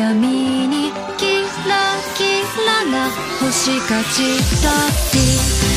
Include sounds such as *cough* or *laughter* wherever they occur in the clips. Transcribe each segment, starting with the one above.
闇にキラキラな星が散ったり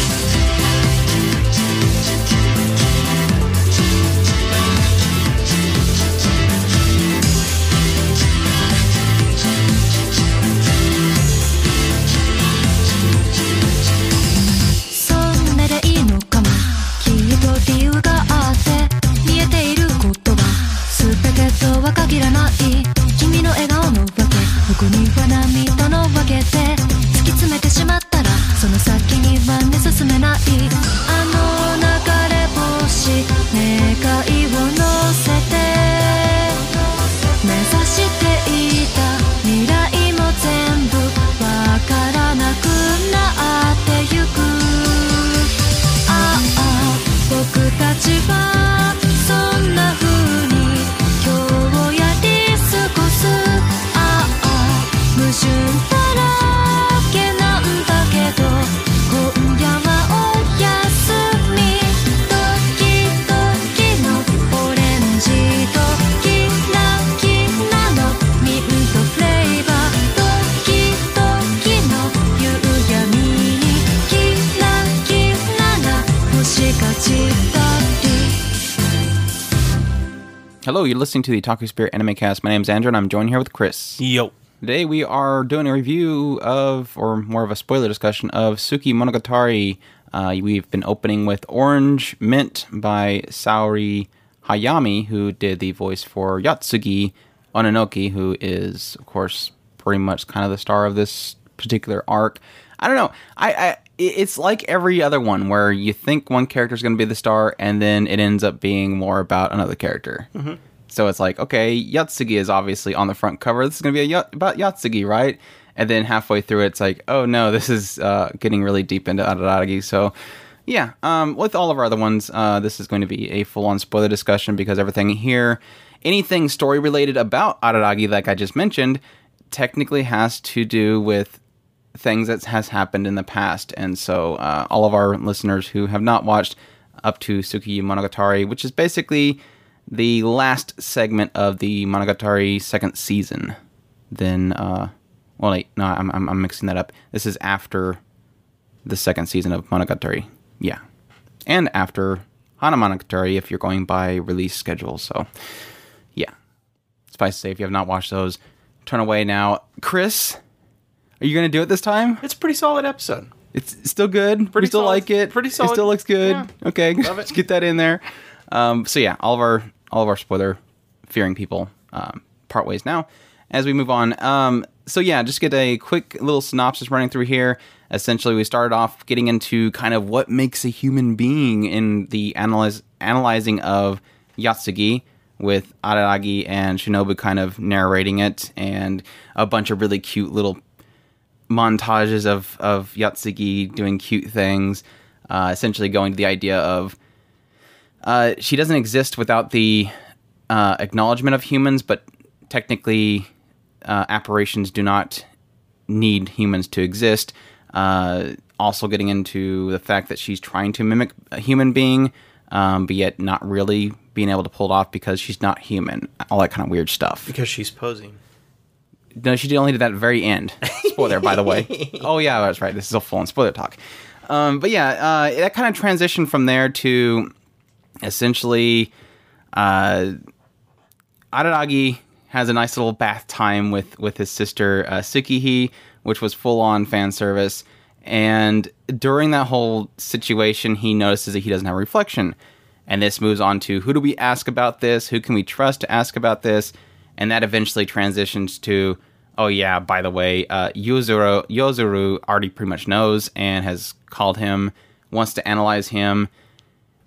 Hello, you're listening to the Otaku Spirit Anime Cast. My name is Andrew, and I'm joined here with Chris. Yo. Today we are doing a review of, or more of a spoiler discussion of Tsuki Monogatari. Uh, we've been opening with Orange Mint by Saori Hayami, who did the voice for Yotsugi Ononoki, who is, of course, pretty much kind of the star of this particular arc. I don't know. I, I it's like every other one where you think one character is going to be the star, and then it ends up being more about another character. So it's like, okay, Yotsugi is obviously on the front cover. This is going to be about Yotsugi, right? And then halfway through, it's like, oh no, this is uh, getting really deep into Araragi. So, yeah, um, with all of our other ones, uh, this is going to be a full on spoiler discussion because everything here, anything story related about Araragi, like I just mentioned, technically has to do with things that has happened in the past. And so, uh, all of our listeners who have not watched up to Tsuki Monogatari, which is basically the last segment of the Monogatari second season, then, uh, well, wait, no, I'm, I'm, I'm mixing that up. This is after the second season of Monogatari. Yeah. And after Hana Monogatari if you're going by release schedule. So, yeah. Suffice to say, if you have not watched those, turn away now. Chris, are you going to do it this time? It's a pretty solid episode. It's still good. Pretty we still solid. like it. Pretty It still looks good. Yeah. Okay, *laughs* Love it. Let's get that in there. Um, so yeah, all of our all of our spoiler fearing people um, part ways now. As we move on, um, so yeah, just get a quick little synopsis running through here. Essentially, we started off getting into kind of what makes a human being in the analyze analyzing of Yotsugi with Araragi and Shinobu kind of narrating it, and a bunch of really cute little montages of of Yotsugi doing cute things, uh, essentially going to the idea of uh, she doesn't exist without the uh, acknowledgement of humans, but technically, uh, apparitions do not need humans to exist. Uh, also, getting into the fact that she's trying to mimic a human being, um, but yet not really being able to pull it off because she's not human. All that kind of weird stuff. Because she's posing. No, she only did that at the very end. Spoiler, by the way. *laughs* Oh yeah, that's right. This is a full on spoiler talk. Um, but yeah, uh, that kind of transitioned from there to essentially uh, has a nice little bath time with with his sister uh, Tsukihi, which was full on fan service. And during that whole situation, he notices that he doesn't have a reflection. And this moves on to who do we ask about this? Who can we trust to ask about this? And that eventually transitions to, oh yeah, by the way, uh, Yozuru already pretty much knows and has called him, wants to analyze him.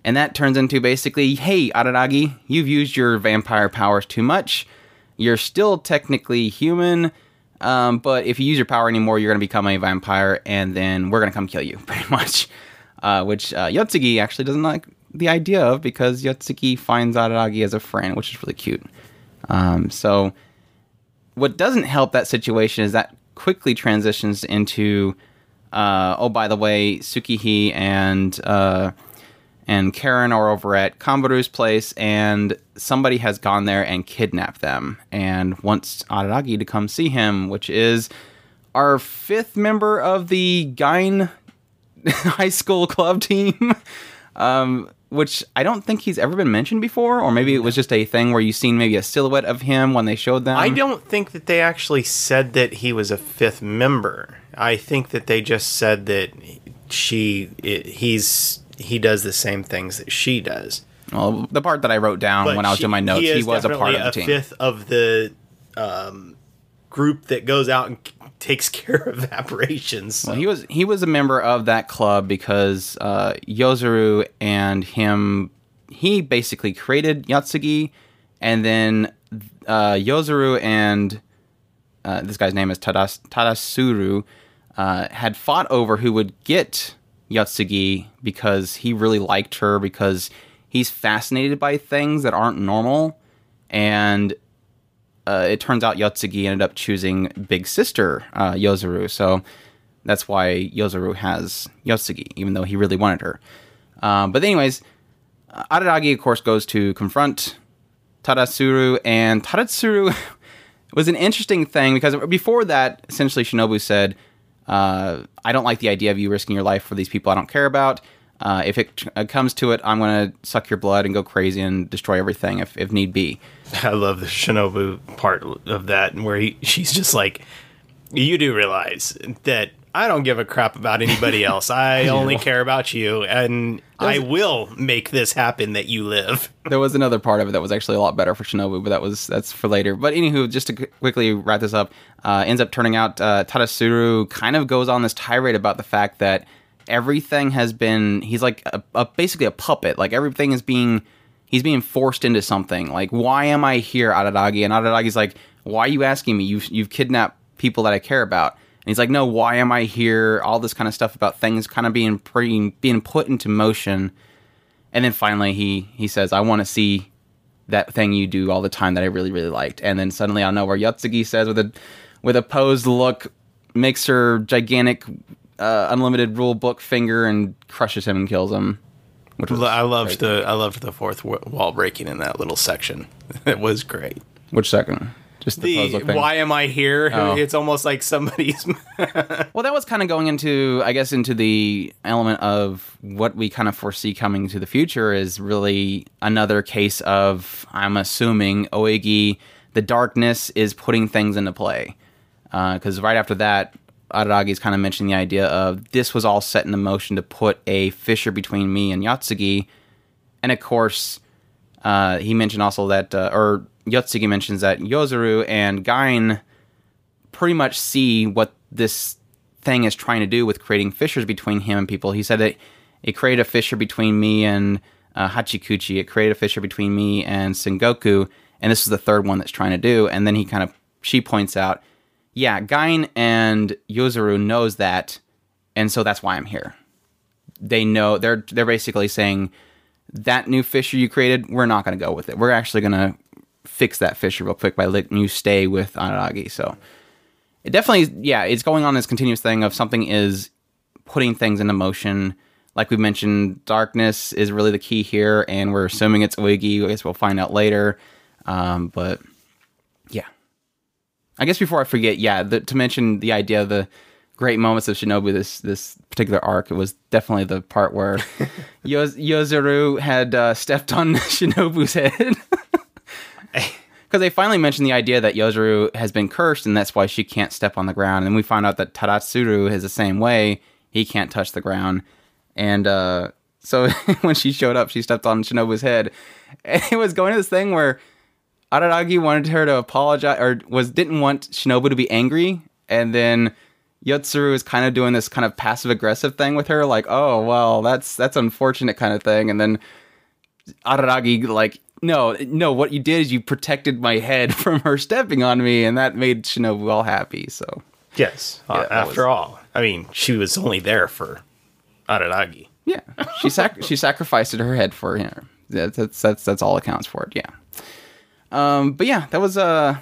And that turns into basically, hey, Araragi, you've used your vampire powers too much. You're still technically human, um, but if you use your power anymore, you're going to become a vampire, and then we're going to come kill you, *laughs* pretty much. Uh, which uh, Yotsugi actually doesn't like the idea of because Yotsugi finds Araragi as a friend, which is really cute. Um, so, what doesn't help that situation is that quickly transitions into, uh, oh, by the way, Tsukihi and uh, and Karen are over at Kambaru's place, and somebody has gone there and kidnapped them and wants Araragi to come see him, which is our fifth member of the Gaen *laughs* high school club team. *laughs* um, which I don't think he's ever been mentioned before, or maybe it was just a thing where you've seen maybe a silhouette of him when they showed them. I don't think that they actually said that he was a fifth member. I think that they just said that she it, he's he does the same things that she does. Well, the part that I wrote down But when I was she- doing my notes, he, is was a part of the team. fifth of the um, group that goes out and takes *laughs* care of apparitions. so- Well, he was he was a member of that club because uh, Yozuru and him he basically created Yatsugi, and then uh, Yozuru and uh, this guy's name is Tadas, Tadatsuru uh, had fought over who would get Yatsugi because he really liked her because he's fascinated by things that aren't normal, and uh, it turns out Yotsugi ended up choosing Big Sister uh, Yozuru, so that's why Yozuru has Yotsugi, even though he really wanted her. Um, but anyways, uh, Araragi of course goes to confront Tadatsuru, and Tadatsuru *laughs* was an interesting thing because before that, essentially Shinobu said, uh, "I don't like the idea of you risking your life for these people I don't care about." Uh, if it uh, comes to it, I'm going to suck your blood and go crazy and destroy everything if, if need be. *laughs* I love the Shinobu part of that, where he, she's just like, "You do realize that I don't give a crap about anybody *laughs* else. I only care about you, and I will make this happen that you live." *laughs* there was another part of it that was actually a lot better for Shinobu, but that was that's for later. But anywho, just to quickly wrap this up, uh, ends up turning out uh, Tadatsuru kind of goes on this tirade about the fact that everything has been he's like a, a, basically a puppet. Like everything is being he's being forced into something. Like why am I here, Araragi? And Araragi's like, why are you asking me? You've you've kidnapped people that I care about. And he's like, no, why am I here? All this kind of stuff about things kind of being pre- being put into motion. And then finally he he says, I want to see that thing you do all the time that I really, really liked. And then suddenly I know where Yotsugi says with a with a posed look, makes her gigantic uh, unlimited rule book finger and crushes him and kills him. Which was I loved the I loved the fourth wall breaking in that little section. *laughs* It was great. which second? Just the, The look thing. why am I here? Oh. It's almost like somebody's. *laughs* Well, that was kind of going into, I guess, into the element of what we kind of foresee coming to the future is really another case of, I'm assuming, Ougi, the darkness is putting things into play. Because right after that, Araragi's kind of mentioned the idea of this was all set into motion to put a fissure between me and Yotsugi. And of course, uh, he mentioned also that, uh, or Yotsugi mentions that Yozuru and Gaen pretty much see what this thing is trying to do with creating fissures between him and people. He said that it created a fissure between me and uh, Hachikuji. It created a fissure between me and Sengoku, and this is the third one that's trying to do. And then he kind of she points out, yeah, Gaen and Yozuru knows that, and so that's why I'm here. They know they're they're basically saying that new fissure you created, we're not going to go with it. We're actually going to fix that fissure real quick by letting you stay with Araragi. So it definitely, yeah, it's going on this continuous thing of something is putting things into motion. Like we mentioned, darkness is really the key here, and we're assuming it's Ougi. I guess we'll find out later. Um, but yeah, I guess before I forget, yeah, the, to mention the idea of the great moments of Shinobu this this particular arc, it was definitely the part where *laughs* Yoz- Yozuru had uh, stepped on *laughs* Shinobu's head. *laughs* Because they finally mentioned the idea that Yozuru has been cursed and that's why she can't step on the ground. And we find out that Tadatsuru is the same way. He can't touch the ground. And uh, so *laughs* when she showed up, she stepped on Shinobu's head. And *laughs* it was going to this thing where Araragi wanted her to apologize or was didn't want Shinobu to be angry. And then Yozuru is kind of doing this kind of passive aggressive thing with her, like, oh well, that's that's unfortunate kind of thing. And then Araragi like, no, no, what you did is you protected my head *laughs* from her stepping on me, and that made Shinobu all happy. So yes. Uh, that after all, I mean, she was only there for Araragi. yeah, she sac- she sacrificed her head for him. That's that's that's, that's all accounts for it. Yeah. Um, but yeah, that was uh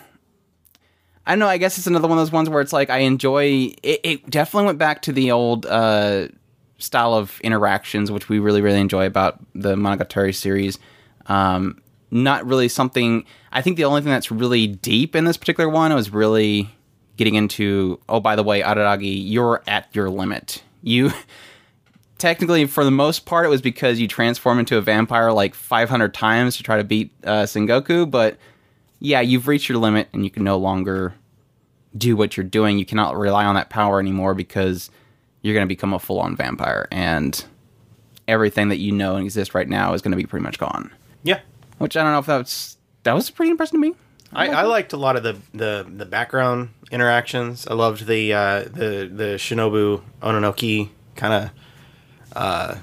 I don't know. I guess it's another one of those ones where it's like I enjoy. It, it definitely went back to the old uh, style of interactions, which we really really enjoy about the Monogatari series. Um, not really something. I think the only thing that's really deep in this particular one was really getting into. Oh, by the way, Araragi, you're at your limit. You *laughs* technically, for the most part, it was because you transform into a vampire like 500 times to try to beat uh, Sengoku. But yeah, you've reached your limit, and you can no longer do what you're doing. You cannot rely on that power anymore because you're going to become a full on vampire, and everything that you know and exists right now is going to be pretty much gone. Yeah. Which I don't know if that's that was pretty impressive to me. I, I liked a lot of the, the, the background interactions. I loved the uh, the the Shinobu Ononoki kind of uh,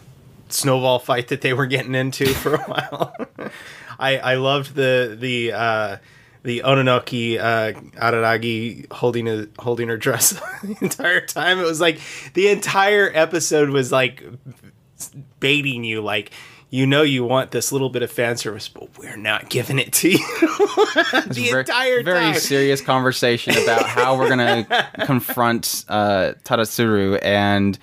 snowball fight that they were getting into *laughs* for a while. *laughs* I I loved the the uh, the Ononoki uh, Araragi holding a, holding her dress *laughs* the entire time. It was like the entire episode was like baiting you, like you know you want this little bit of fan service, but we're not giving it to *laughs* you the Ver- entire very time. serious conversation about how we're gonna *laughs* confront uh, Tadatsuru and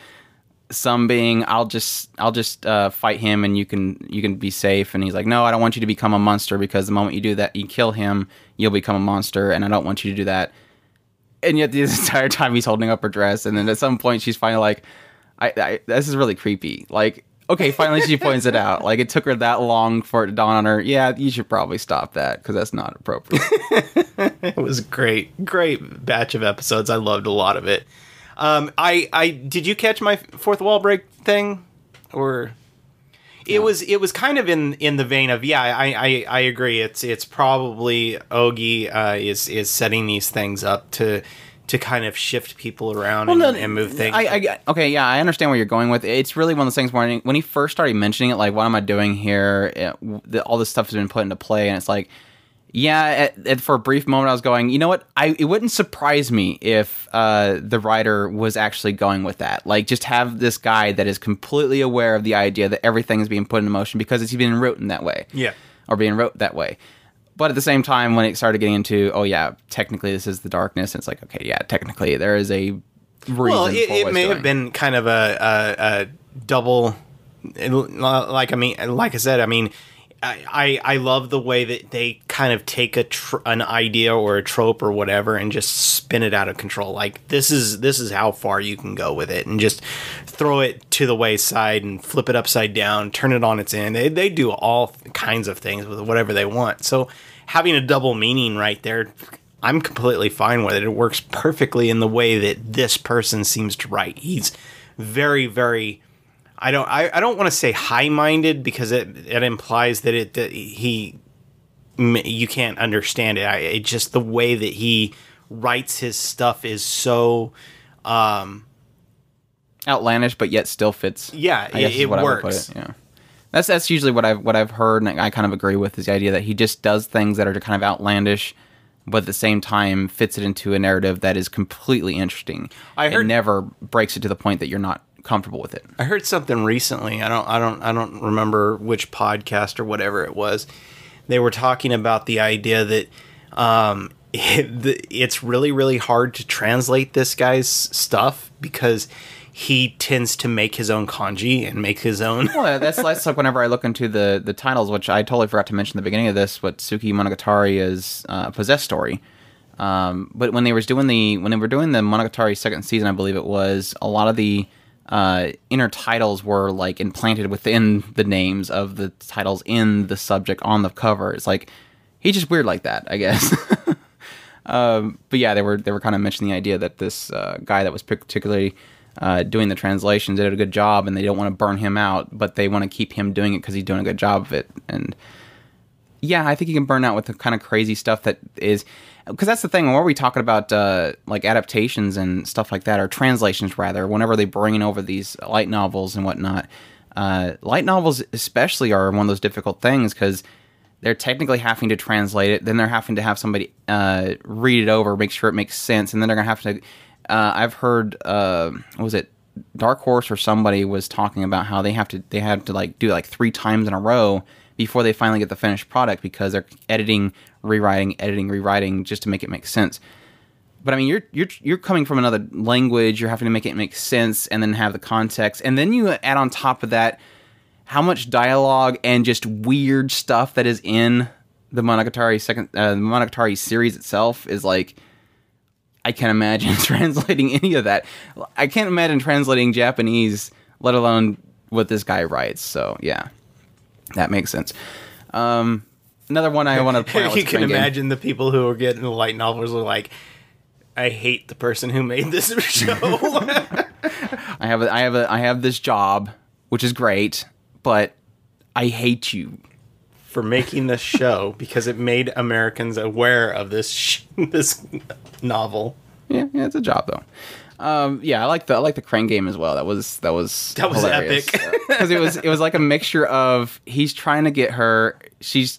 some being I'll just I'll just uh, fight him and you can you can be safe. And he's like no I don't want you to become a monster because the moment you do that you kill him you'll become a monster and I don't want you to do that. And yet the *laughs* entire time he's holding up her dress and then at some point she's finally like I, I this is really creepy. Like okay finally she points it out like it took her that long for it to dawn on her yeah you should probably stop that because that's not appropriate *laughs* It was great, great batch of episodes. I loved a lot of it. Um, I, I did you catch my fourth wall break thing, or it was it was kind of in in the vein of yeah. I I, I agree. It's it's probably Ogi uh, is is setting these things up to to kind of shift people around and, and move things. I, I okay, yeah, I understand where you're going with. it. It's really one of those things where when he first started mentioning it, like, what am I doing here? It, the, all this stuff has been put into play, and it's like, yeah. At, at- for a brief moment, I was going, you know what? I it wouldn't surprise me if uh, the writer was actually going with that. Like, just have this guy that is completely aware of the idea that everything is being put into motion because it's being written that way yeah. or being wrote that way. But at the same time, when it started getting into, oh yeah, technically this is the darkness, it's like, okay, yeah, technically there is a reason. Well, it, it may doing. have been kind of a, a, a double. Like I mean, like I said, I mean, I I love the way that they kind of take a tr- an idea or a trope or whatever and just spin it out of control. Like this is this is how far you can go with it, and just throw it to the wayside and flip it upside down, turn it on its end. They they do all kinds of things with whatever they want. So having a double meaning right there. I'm completely fine with it. It works perfectly in the way that this person seems to write. He's very, very. I don't. I, I don't want to say high-minded because it it implies that it that he you can't understand it. I, it just the way that he writes his stuff is so. Um, outlandish, but yet still fits. Yeah, I guess it- it what I would works. it. Yeah, that's that's usually what I've what I've heard, and I kind of agree with is the idea that he just does things that are kind of outlandish, but at the same time fits it into a narrative that is completely interesting. I heard- never breaks it to the point that you're not comfortable with it. I heard something recently. I don't I don't I don't remember which podcast or whatever it was. They were talking about the idea that um *laughs* it, the, it's really really hard to translate this guy's stuff because he tends to make his own kanji and make his own Well, that's that's like whenever I look into the the titles, which I totally forgot to mention at the beginning of this. What Tsuki Monogatari is uh, possessed story. Um, but when they was doing the when they were doing the Monogatari second season, I believe it was a lot of the uh, inner titles were like implanted within the names of the titles in the subject on the cover. It's like he's just weird like that, I guess. *laughs* um, but yeah, they were they were kind of mentioning the idea that this uh, guy that was particularly uh, doing the translations did a good job, and they don't want to burn him out, but they want to keep him doing it because he's doing a good job of it. And yeah, I think you can burn out with the kind of crazy stuff that is because that's the thing. When we're talking about uh, like adaptations and stuff like that, or translations rather, whenever they bring in over these light novels and whatnot, uh, light novels especially are one of those difficult things because they're technically having to translate it, then they're having to have somebody uh, read it over, make sure it makes sense, and then they're gonna have to. Uh, I've heard, uh, was it Dark Horse or somebody was talking about how they have to they have to like do it like three times in a row before they finally get the finished product because they're editing, rewriting, editing, rewriting just to make it make sense. but I mean, you're you're you're coming from another language. You're having to make it make sense, and then have the context, and then you add on top of that how much dialogue and just weird stuff that is in the Monogatari second uh, the Monogatari series itself is like. I can't imagine *laughs* translating any of that. I can't imagine translating Japanese, let alone what this guy writes. So yeah, that makes sense. Um, another one I *laughs* want to point out. you can Game. imagine the people who are getting the light novels are like, I hate the person who made this *laughs* show. *laughs* I have a, I have a, I have this job, which is great, but I hate you. for making this show because it made Americans aware of this sh- this novel. Yeah, yeah, it's a job though. Um, yeah, I like the I like the Crane game as well. That was that was That was epic. because it was it was like a mixture of he's trying to get her, she's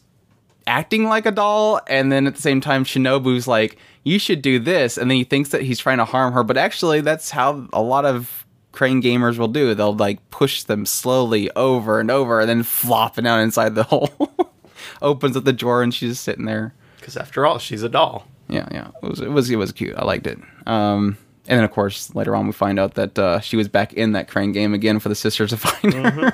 acting like a doll, and then at the same time Shinobu's like, you should do this, and then he thinks that he's trying to harm her, but actually that's how a lot of Crane gamers will do. They'll like push them slowly over and over, and then flopping out inside the *laughs* hole. Opens up the drawer and she's just sitting there. Because after all, she's a doll. Yeah, yeah. It was it was it was cute. I liked it. Um, and then of course later on we find out that uh, she was back in that crane game again for the sisters to find her.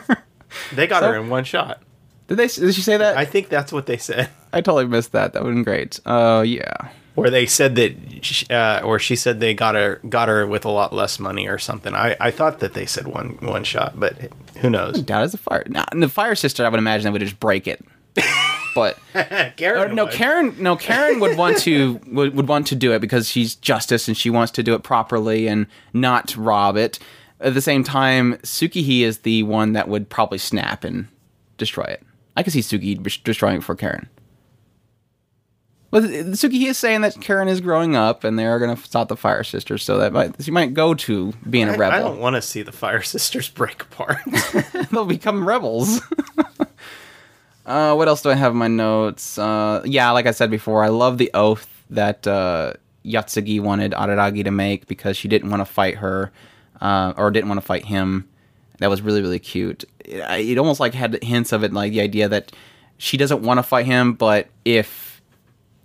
They got So- her in one shot. did they? Did she say that? I think that's what they said. *laughs* I totally missed that. That would have been great. Uh, yeah. Or they said that, sh- uh, or she said they got her got her with a lot less money or something. I, I thought that they said one one shot, but who knows? Doubt it's a fire. Now, the fire sister, I would imagine they would just break it. *laughs* But *laughs* Karen no, would. Karen. No, Karen would want to *laughs* would, would want to do it because she's justice and she wants to do it properly and not rob it. At the same time, Tsukihi is the one that would probably snap and destroy it. I can see Suki destroying it for Karen. But Tsukihi is saying that Karen is growing up and they are going to stop the Fire Sisters, so that might, she might go to being a I rebel. I don't want to see the Fire *laughs* Sisters break apart. They'll become rebels. Uh, what else do I have in my notes? Uh, yeah, like I said before, I love the oath that uh, Yotsugi wanted Araragi to make because she didn't want to fight her, uh, or didn't want to fight him. That was really, really cute. It, it almost like had hints of it, like the idea that she doesn't want to fight him, but if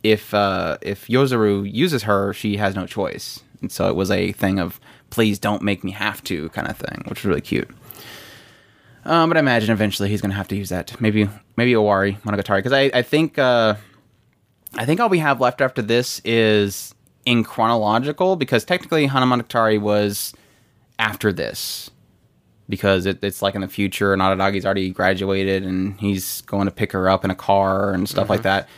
if uh, if Yozuru uses her, she has no choice. And so it was a thing of please don't make me have to kind of thing, which was really cute. Um, but I imagine eventually he's going to have to use that. Maybe maybe Owari Monogatari because I I think uh, I think all we have left after this is in chronological because technically Hana Monogatari was after this because it, it's like in the future and Araragi's already graduated and he's going to pick her up in a car and stuff like that.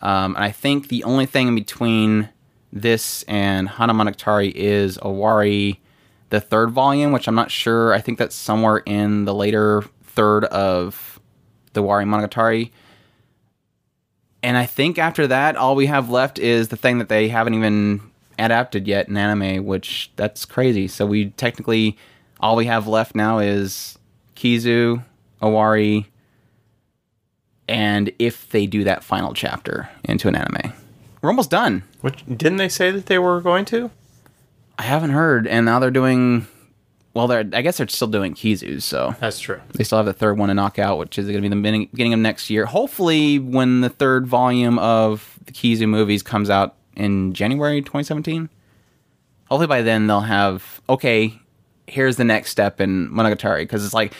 Um, and I think the only thing in between this and Hana Monogatari is Owari, the third volume, which I'm not sure. I think that's somewhere in the later third of the Owari Monogatari. And I think after that, all we have left is the thing that they haven't even adapted yet in anime, which that's crazy. So we technically all we have left now is Kizu, Owari, and if they do that final chapter into an anime. We're almost done. Which didn't they say that they were going to? I haven't heard, and now they're doing. Well, they're. I guess they're still doing Kizu's, so That's true. they still have the third one to knock out, which is going to be the beginning, beginning of next year. Hopefully, when the third volume of the Kizu movies comes out in January 2017. Hopefully, by then they'll have okay. Here's the next step in Monogatari because it's like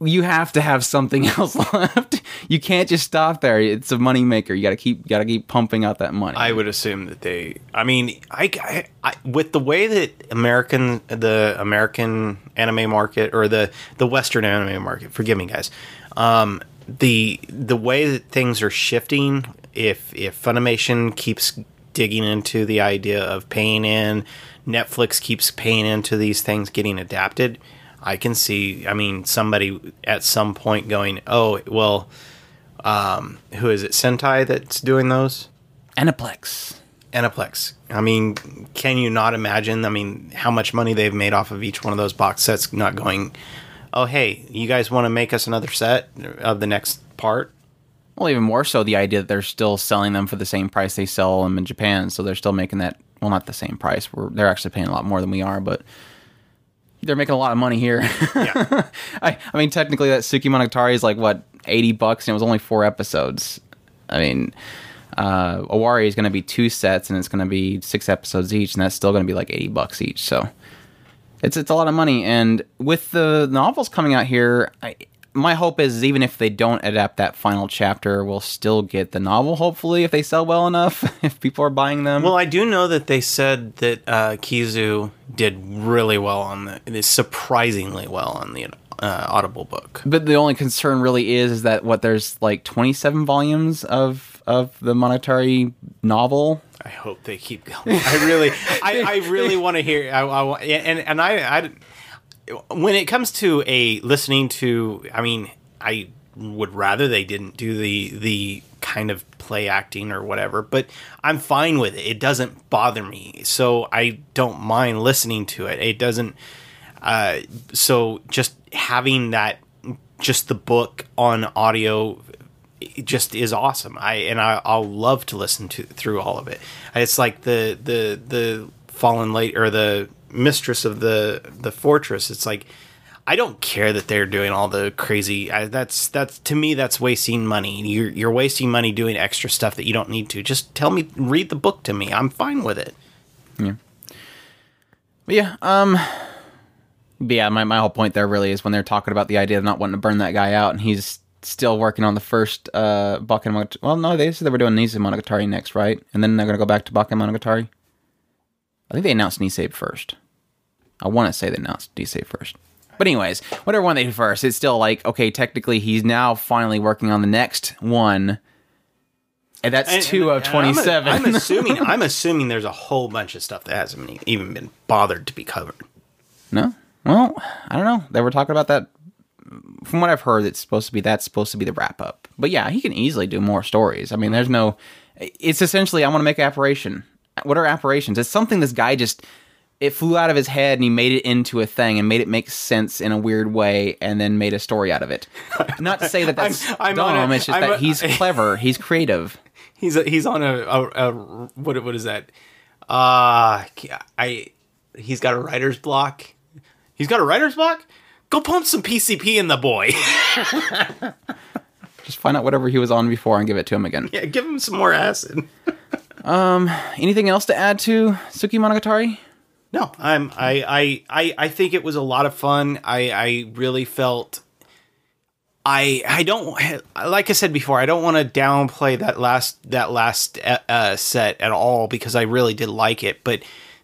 you have to have something *laughs* else left. You can't just stop there. It's a moneymaker. You got to keep. Got to keep pumping out that money. I would assume that they. I mean, I, I, I with the way that American the American anime market or the the Western anime market. Forgive me, guys. Um, the the way that things are shifting. If if Funimation keeps digging into the idea of paying in, Netflix keeps paying into these things getting adapted. I can see. I mean, somebody at some point going, "Oh, well." Um, who is it? Sentai that's doing those. Aniplex. Aniplex. I mean, can you not imagine? I mean, how much money they've made off of each one of those box sets? Not going, oh hey, you guys want to make us another set of the next part? Well, even more so, the idea that they're still selling them for the same price they sell them in Japan, so they're still making that. Well, not the same price. We're, they're actually paying a lot more than we are, but they're making a lot of money here. Yeah. *laughs* I, I mean, technically, that Tsuki Monogatari is like what eighty bucks, and it was only four episodes. I mean, uh, Owari is going to be two sets, and it's going to be six episodes each, and that's still going to be like eighty bucks each. So it's it's a lot of money. And with the novels coming out here, I, my hope is even if they don't adapt that final chapter, we'll still get the novel. Hopefully, if they sell well enough, *laughs* if people are buying them. Well, I do know that they said that uh, Kizu did really well on the, surprisingly well on the uh, Audible book. But the only concern really is, is that what there's like 27 volumes of of the Monogatari novel. I hope they keep going. I really, I, I really want to hear. I, I, and and I, I, when it comes to a listening to, I mean, I would rather they didn't do the the kind of play acting or whatever, but I'm fine with it. It doesn't bother me, so I don't mind listening to it. It doesn't. Uh, so just having that, just the book on audio just is awesome. I and I, I'll love to listen to through all of it. It's like the the the fallen late or the mistress of the the fortress. It's like I don't care that they're doing all the crazy. I, that's that's to me that's wasting money. You're you're wasting money doing extra stuff that you don't need to. Just tell me, read the book to me. I'm fine with it. Yeah. But yeah. Um. Yeah. My my whole point there really is when they're talking about the idea of not wanting to burn that guy out, and he's still working on the first uh Bakken Well, no, they said they were doing Nisemonogatari next, right? And then they're gonna go back to Bakemonogatari. I think they announced Nise first. I want to say they announced Nise first. But anyways, whatever one they do first, it's still like okay. Technically, he's now finally working on the next one, and that's and, two and, of twenty-seven. I'm, I'm assuming. *laughs* I'm assuming there's a whole bunch of stuff that hasn't even been bothered to be covered. No, well, I don't know. They were talking about that. From what I've heard, it's supposed to be that's supposed to be the wrap up. But yeah, he can easily do more stories. I mean, there's no. It's essentially I want to make apparition. What are apparitions? It's something this guy just it flew out of his head and he made it into a thing and made it make sense in a weird way and then made a story out of it. *laughs* Not to say that that's I'm, I'm dumb. A, it's just I'm that a, he's *laughs* clever. He's creative. He's a, he's on a, a, a what what is that? Uh I he's got a writer's block. He's got a writer's block. Go pump some PCP in the boy. *laughs* just find out whatever he was on before and give it to him again. Yeah, give him some more acid. Um, anything else to add to Tsuki Monogatari? No, I'm I, I I I think it was a lot of fun. I I really felt I I don't like I said before. I don't want to downplay that last that last uh, uh, set at all because I really did like it. But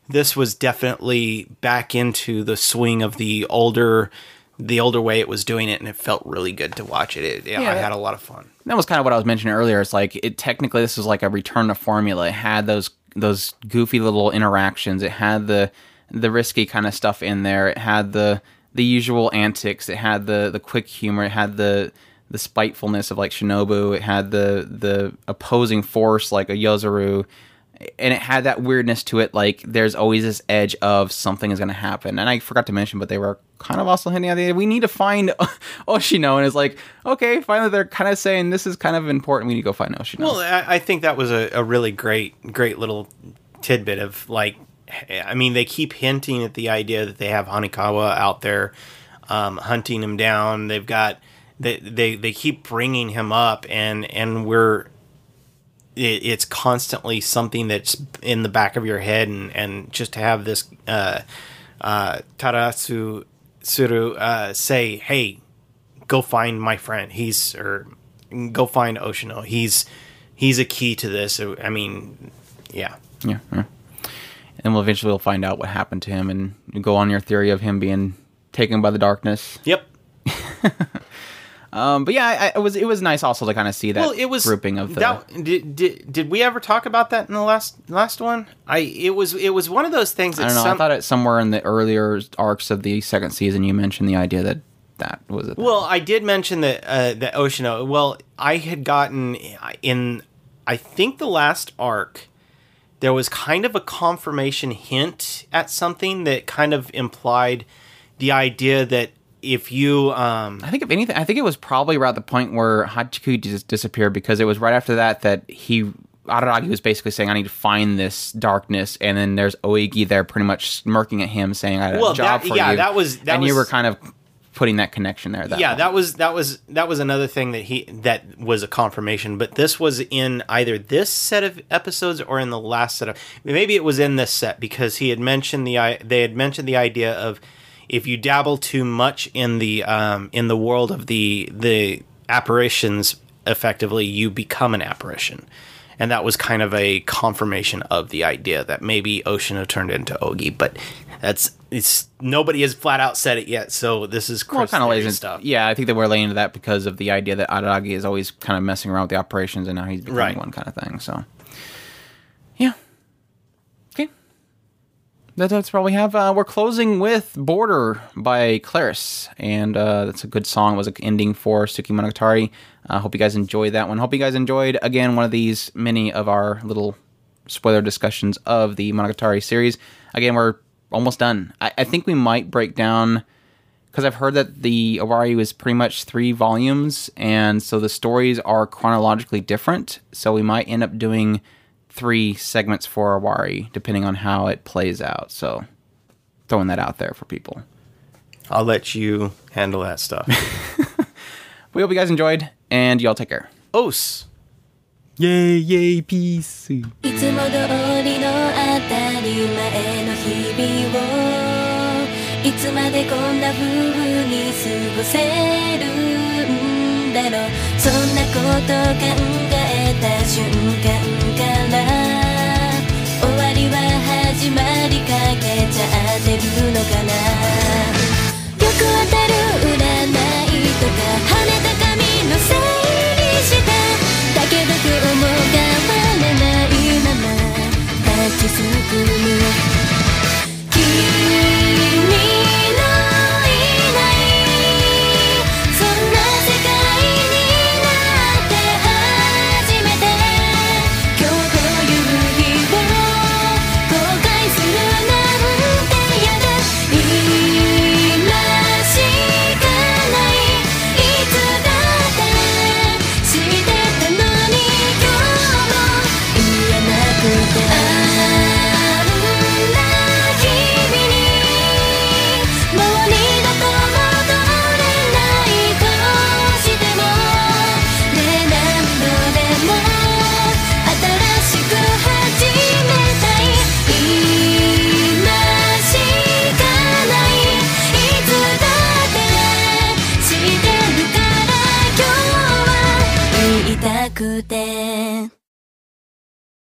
this was definitely back into the swing of the older the older way it was doing it, and it felt really good to watch it. it yeah, I had a lot of fun. That was kind of what I was mentioning earlier. It's like it technically this was like a return to formula. It had those those goofy little interactions. It had the the risky kind of stuff in there. It had the the usual antics. It had the the quick humor. It had the the spitefulness of like Shinobu. It had the the opposing force like a Yozuru. And it had that weirdness to it, like there's always this edge of something is going to happen. And I forgot to mention, but they were kind of also hinting at the we need to find *laughs* Oshino, and it's like, okay, finally they're kind of saying this is kind of important. We need to go find Oshino. Well, I, I think that was a, a really great, great little tidbit of like, I mean, they keep hinting at the idea that they have Hanekawa out there um, hunting him down. They've got they, they they keep bringing him up, and and we're it, it's constantly something that's in the back of your head, and and just to have this uh, uh, Tarasu Suru uh, say, "Hey, go find my friend. He's or go find Oshino. He's he's a key to this." I mean, yeah, yeah. yeah. And we'll eventually we'll find out what happened to him, and go on your theory of him being taken by the darkness. Yep. *laughs* Um, but yeah, I, it was it was nice also to kind of see that well, it was, grouping of the. That, did, did, did we ever talk about that in the last last one? I it was it was one of those things. I don't know. Some, I thought it somewhere in the earlier arcs of the second season you mentioned the idea that that was it. Well, I did mention that uh, the Oshino. Well, I had gotten in I think the last arc there was kind of a confirmation hint at something that kind of implied the idea that if you um I think if anything I think it was probably around the point where Hachiku just disappeared because it was right after that that he Araragi was basically saying I need to find this darkness and then there's Ougi there pretty much smirking at him saying I have well, a job that, for yeah, you. that was that and was, you were kind of putting that connection there. That yeah, that was that was that was another thing that he that was a confirmation. But this was in either this set of episodes or in the last set of maybe it was in this set because he had mentioned the i- they had mentioned the idea of if you dabble too much in the um, in the world of the the apparitions, effectively you become an apparition. And that was kind of a confirmation of the idea that maybe Oshino turned into Ogi, but that's it's nobody has flat out said it yet. So this is Well, kind of stuff. Yeah, I think that we're laying into that because of the idea that Araragi is always kind of messing around with the apparitions, and now he's becoming Right. one kind of thing. So, yeah, that, that's we have. Uh, we're closing with "Border" by ClariS, and uh, that's a good song. It was an ending for Tsuki Monogatari. I uh, hope you guys enjoyed that one. Hope you guys enjoyed again one of these many of our little spoiler discussions of the Monogatari series. Again, we're almost done. I, I think we might break down because I've heard that the Owari was pretty much three volumes, and so the stories are chronologically different. So we might end up doing three segments for Owari, depending on how it plays out. So throwing that out there for people. I'll let you handle that stuff. *laughs* we hope you guys enjoyed, and y'all take care. Os! Yay, yay, peace! いつも通りの当たり前の日々をいつまでこんな風に過ごせるんだろうそんなこと考えた瞬間から終わりは始まりかけちゃってるのかな。よく当たる占いとか跳ねた髪の整理した。だけど今日も変わらないまま立ちすくむ。君